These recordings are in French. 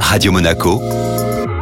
Radio Monaco,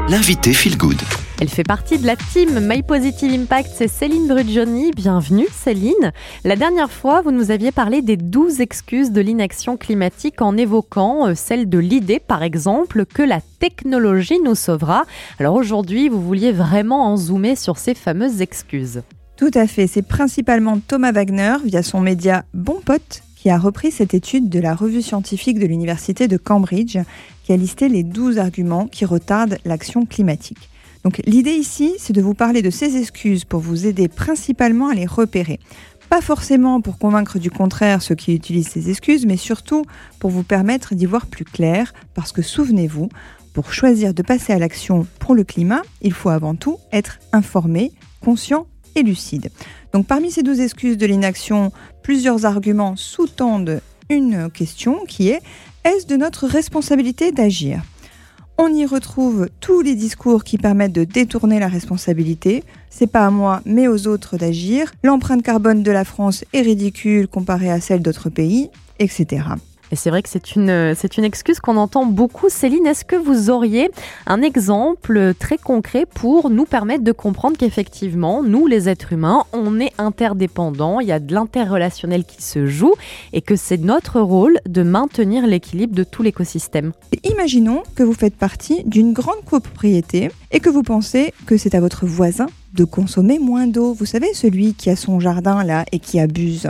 l'invité Feel Good. Elle fait partie de la team My Positive Impact, c'est Céline Brugioni. Bienvenue Céline. La dernière fois, vous nous aviez parlé des 12 excuses de l'inaction climatique en évoquant euh, celle de l'idée, par exemple, que la technologie nous sauvera. Alors aujourd'hui, vous vouliez vraiment en zoomer sur ces fameuses excuses. Tout à fait, c'est principalement Thomas Wagner, via son média Bon Pote, qui a repris cette étude de la revue scientifique de l'Université de Cambridge, qui a listé les 12 arguments qui retardent l'action climatique. Donc l'idée ici, c'est de vous parler de ces excuses pour vous aider principalement à les repérer. Pas forcément pour convaincre du contraire ceux qui utilisent ces excuses, mais surtout pour vous permettre d'y voir plus clair, parce que souvenez-vous, pour choisir de passer à l'action pour le climat, il faut avant tout être informé, conscient lucide. Donc parmi ces 12 excuses de l'inaction, plusieurs arguments sous-tendent une question qui est est-ce de notre responsabilité d'agir? On y retrouve tous les discours qui permettent de détourner la responsabilité. C'est pas à moi, mais aux autres d'agir. L'empreinte carbone de la France est ridicule comparée à celle d'autres pays, etc. Et c'est vrai que c'est une, c'est une excuse qu'on entend beaucoup. Céline, est-ce que vous auriez un exemple très concret pour nous permettre de comprendre qu'effectivement, nous, les êtres humains, on est interdépendants, il y a de l'interrelationnel qui se joue et que c'est notre rôle de maintenir l'équilibre de tout l'écosystème? Imaginons que vous faites partie d'une grande copropriété et que vous pensez que c'est à votre voisin de consommer moins d'eau. Vous savez, celui qui a son jardin là et qui abuse.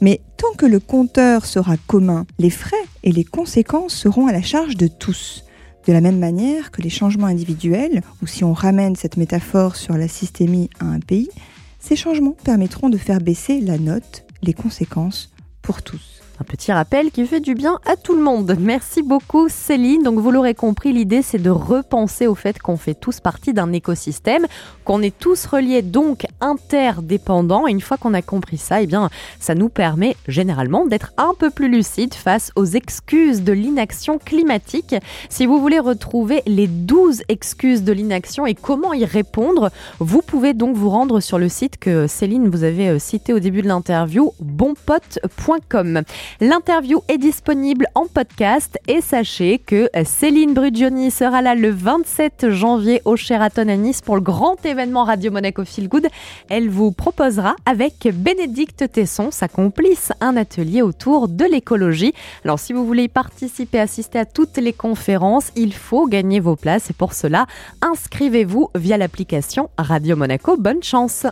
Mais tant que le compteur sera commun, les frais et les conséquences seront à la charge de tous. De la même manière que les changements individuels, ou si on ramène cette métaphore sur la systémie à un pays, ces changements permettront de faire baisser la note, les conséquences pour tous. Un petit rappel qui fait du bien à tout le monde. Merci beaucoup Céline. Donc vous l'aurez compris, l'idée c'est de repenser au fait qu'on fait tous partie d'un écosystème, qu'on est tous reliés donc interdépendants. Et une fois qu'on a compris ça, eh bien ça nous permet généralement d'être un peu plus lucide face aux excuses de l'inaction climatique. Si vous voulez retrouver les 12 excuses de l'inaction et comment y répondre, vous pouvez donc vous rendre sur le site que Céline vous avez euh, cité au début de l'interview, bonpote.com. L'interview est disponible en podcast et sachez que Céline Brugioni sera là le 27 janvier au Sheraton à Nice pour le grand événement Radio Monaco Feel Good. Elle vous proposera avec Bénédicte Tesson, sa complice, un atelier autour de l'écologie. Alors si vous voulez participer, assister à toutes les conférences, il faut gagner vos places et pour cela, inscrivez-vous via l'application Radio Monaco. Bonne chance